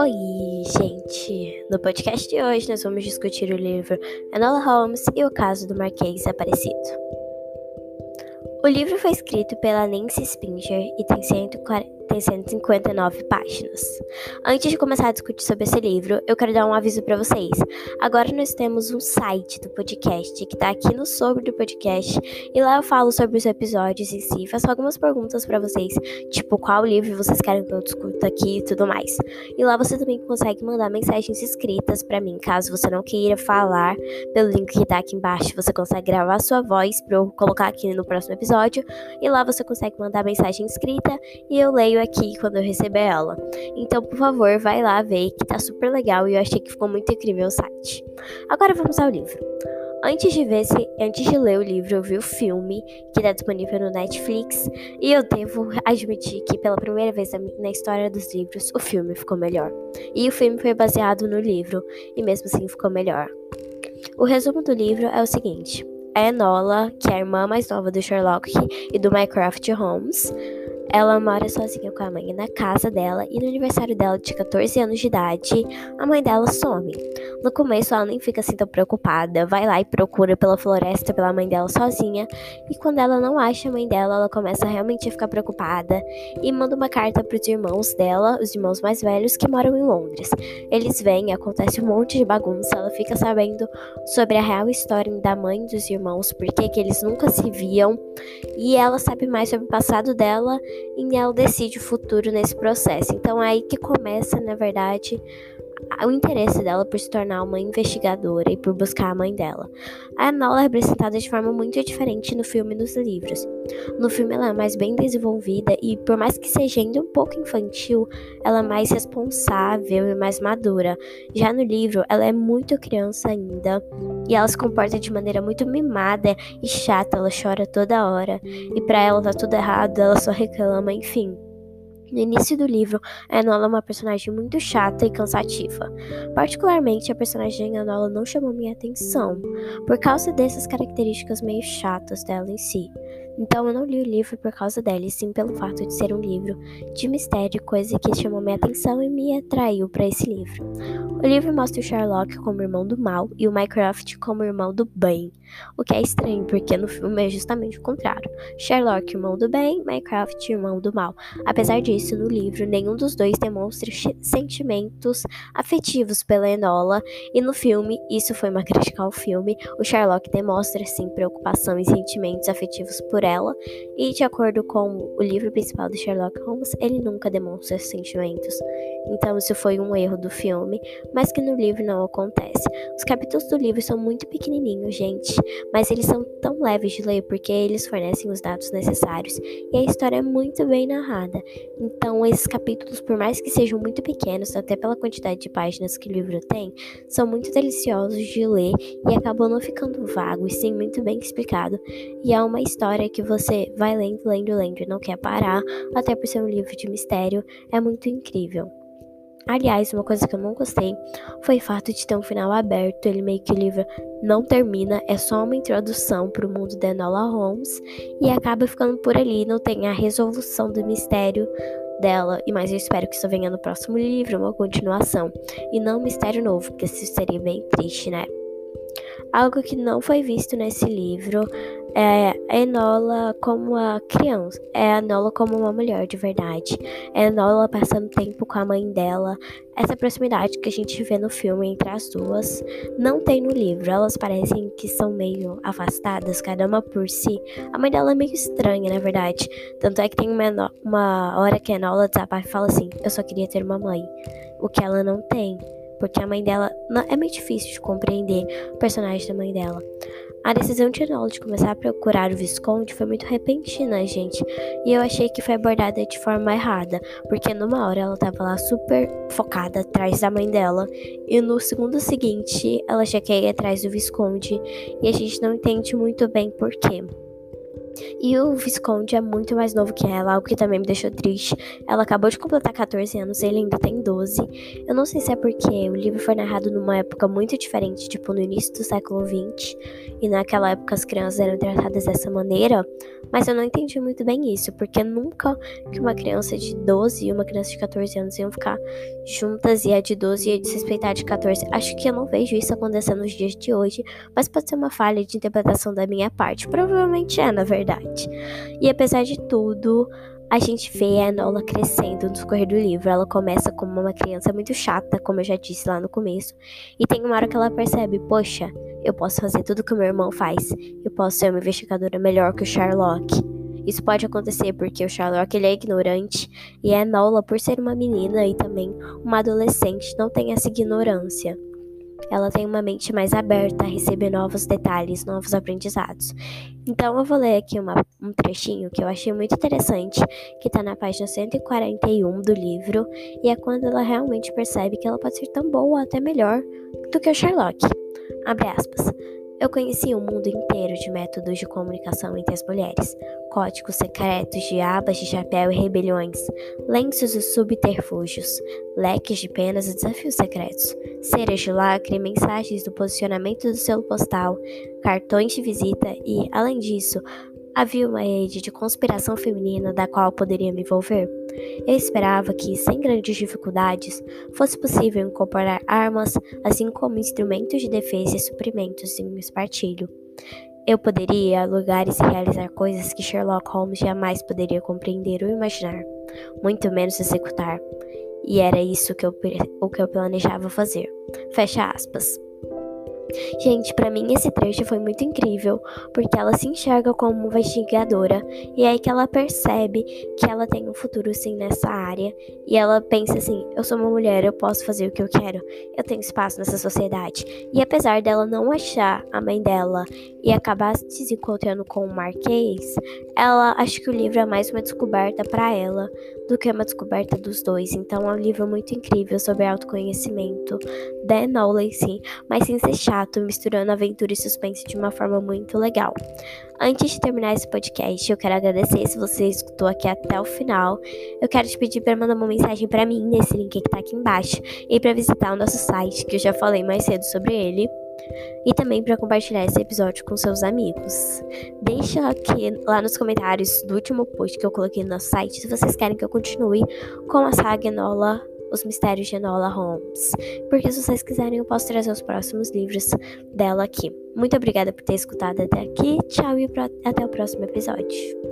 Oi, gente! No podcast de hoje nós vamos discutir o livro Enola Holmes e o caso do Marquês Aparecido. O livro foi escrito pela Nancy Spinger e tem 140 tem 159 páginas. Antes de começar a discutir sobre esse livro, eu quero dar um aviso para vocês. Agora nós temos um site do podcast que está aqui no sobre do podcast e lá eu falo sobre os episódios em si, faço algumas perguntas para vocês, tipo qual livro vocês querem que eu discuta aqui e tudo mais. E lá você também consegue mandar mensagens escritas para mim, caso você não queira falar pelo link que está aqui embaixo, você consegue gravar sua voz para eu colocar aqui no próximo episódio e lá você consegue mandar mensagem escrita e eu leio aqui quando eu receber ela. Então, por favor, vai lá ver que tá super legal e eu achei que ficou muito incrível o site. Agora vamos ao livro. Antes de ver se, antes de ler o livro, eu vi o filme que está disponível no Netflix e eu devo admitir que pela primeira vez na história dos livros, o filme ficou melhor. E o filme foi baseado no livro e mesmo assim ficou melhor. O resumo do livro é o seguinte: a Enola, que é a irmã mais nova do Sherlock e do Mycroft Holmes, ela mora sozinha com a mãe na casa dela e no aniversário dela de 14 anos de idade, a mãe dela some. No começo ela nem fica assim tão preocupada, vai lá e procura pela floresta pela mãe dela sozinha, e quando ela não acha a mãe dela, ela começa realmente a ficar preocupada e manda uma carta para os irmãos dela, os irmãos mais velhos que moram em Londres. Eles vêm, acontece um monte de bagunça, ela fica sabendo sobre a real história da mãe dos irmãos, porque que eles nunca se viam, e ela sabe mais sobre o passado dela e ela decide o futuro nesse processo. Então é aí que começa, na verdade, o interesse dela por se tornar uma investigadora e por buscar a mãe dela. A Enola é representada de forma muito diferente no filme e nos livros. No filme ela é mais bem desenvolvida e, por mais que seja ainda um pouco infantil, ela é mais responsável e mais madura. Já no livro, ela é muito criança ainda e ela se comporta de maneira muito mimada e chata, ela chora toda hora e para ela tá tudo errado, ela só reclama, enfim. No início do livro, a Enola é uma personagem muito chata e cansativa. Particularmente, a personagem Enola não chamou minha atenção, por causa dessas características meio chatas dela em si. Então eu não li o livro por causa dela, e sim pelo fato de ser um livro de mistério, coisa que chamou minha atenção e me atraiu para esse livro. O livro mostra o Sherlock como irmão do mal e o Mycroft como irmão do bem, o que é estranho porque no filme é justamente o contrário. Sherlock irmão do bem, Mycroft irmão do mal. Apesar disso, no livro nenhum dos dois demonstra sentimentos afetivos pela Enola e no filme, isso foi uma crítica ao filme, o Sherlock demonstra sim preocupação e sentimentos afetivos por por ela, e de acordo com o livro principal de Sherlock Holmes, ele nunca demonstra sentimentos. Então isso foi um erro do filme, mas que no livro não acontece. Os capítulos do livro são muito pequenininhos, gente, mas eles são tão leves de ler porque eles fornecem os dados necessários e a história é muito bem narrada. Então esses capítulos, por mais que sejam muito pequenos, até pela quantidade de páginas que o livro tem, são muito deliciosos de ler e acabam não ficando vagos, sim muito bem explicado. E é uma história que você vai lendo, lendo, lendo e não quer parar, até por ser um livro de mistério, é muito incrível. Aliás, uma coisa que eu não gostei foi o fato de ter um final aberto. Ele meio que o livro não termina, é só uma introdução para o mundo da Enola Holmes e acaba ficando por ali, não tem a resolução do mistério dela. E mais eu espero que isso venha no próximo livro, uma continuação, e não um mistério novo, porque isso seria bem triste, né? Algo que não foi visto nesse livro é Enola como a criança, é Enola como uma mulher de verdade, é Enola passando tempo com a mãe dela. Essa proximidade que a gente vê no filme entre as duas não tem no livro. Elas parecem que são meio afastadas, cada uma por si. A mãe dela é meio estranha, na verdade. Tanto é que tem uma, uma hora que a Enola desabafa e fala assim: Eu só queria ter uma mãe. O que ela não tem porque a mãe dela é meio difícil de compreender o personagem da mãe dela. A decisão de Enola de começar a procurar o Visconde foi muito repentina, gente, e eu achei que foi abordada de forma errada, porque numa hora ela tava lá super focada atrás da mãe dela, e no segundo seguinte ela já quer ir atrás do Visconde, e a gente não entende muito bem por quê. E o Visconde é muito mais novo que ela, algo que também me deixou triste. Ela acabou de completar 14 anos, ele ainda tem 12. Eu não sei se é porque o livro foi narrado numa época muito diferente, tipo no início do século 20, e naquela época as crianças eram tratadas dessa maneira, mas eu não entendi muito bem isso, porque nunca que uma criança de 12 e uma criança de 14 anos iam ficar juntas e a de 12 ia desrespeitar a de 14. Acho que eu não vejo isso acontecer nos dias de hoje, mas pode ser uma falha de interpretação da minha parte. Provavelmente é, na verdade. E apesar de tudo, a gente vê a Enola crescendo no decorrer do livro. Ela começa como uma criança muito chata, como eu já disse lá no começo. E tem uma hora que ela percebe, poxa, eu posso fazer tudo que o meu irmão faz. Eu posso ser uma investigadora melhor que o Sherlock. Isso pode acontecer porque o Sherlock ele é ignorante e a Enola, por ser uma menina e também uma adolescente, não tem essa ignorância. Ela tem uma mente mais aberta a receber novos detalhes, novos aprendizados. Então eu vou ler aqui uma, um trechinho que eu achei muito interessante, que está na página 141 do livro, e é quando ela realmente percebe que ela pode ser tão boa ou até melhor do que o Sherlock. Abre aspas. Eu conheci o um mundo inteiro de métodos de comunicação entre as mulheres, códigos secretos de abas de chapéu e rebeliões, lenços e subterfúgios, leques de penas e desafios secretos, ceras de lacre, mensagens do posicionamento do selo postal, cartões de visita e, além disso, havia uma rede de conspiração feminina da qual poderia me envolver. Eu esperava que, sem grandes dificuldades, fosse possível incorporar armas, assim como instrumentos de defesa e suprimentos em um espartilho. Eu poderia ir a lugares e realizar coisas que Sherlock Holmes jamais poderia compreender ou imaginar, muito menos executar. E era isso que eu, o que eu planejava fazer. Fecha aspas. Gente, para mim esse trecho foi muito incrível, porque ela se enxerga como investigadora e é aí que ela percebe que ela tem um futuro sim nessa área e ela pensa assim: eu sou uma mulher, eu posso fazer o que eu quero, eu tenho espaço nessa sociedade. E apesar dela não achar a mãe dela e acabar se desencontrando com o Marquês, ela acha que o livro é mais uma descoberta para ela do que uma descoberta dos dois. Então é um livro muito incrível sobre autoconhecimento da Enola em si, mas sem ser chato, misturando aventura e suspense de uma forma muito legal. Antes de terminar esse podcast, eu quero agradecer se você escutou aqui até o final. Eu quero te pedir para mandar uma mensagem para mim nesse link que tá aqui embaixo e para visitar o nosso site, que eu já falei mais cedo sobre ele e também para compartilhar esse episódio com seus amigos. Deixa aqui lá nos comentários do último post que eu coloquei no nosso site se vocês querem que eu continue com a saga Enola, Os Mistérios de Enola Holmes. Porque se vocês quiserem, eu posso trazer os próximos livros dela aqui. Muito obrigada por ter escutado até aqui. Tchau e até o próximo episódio.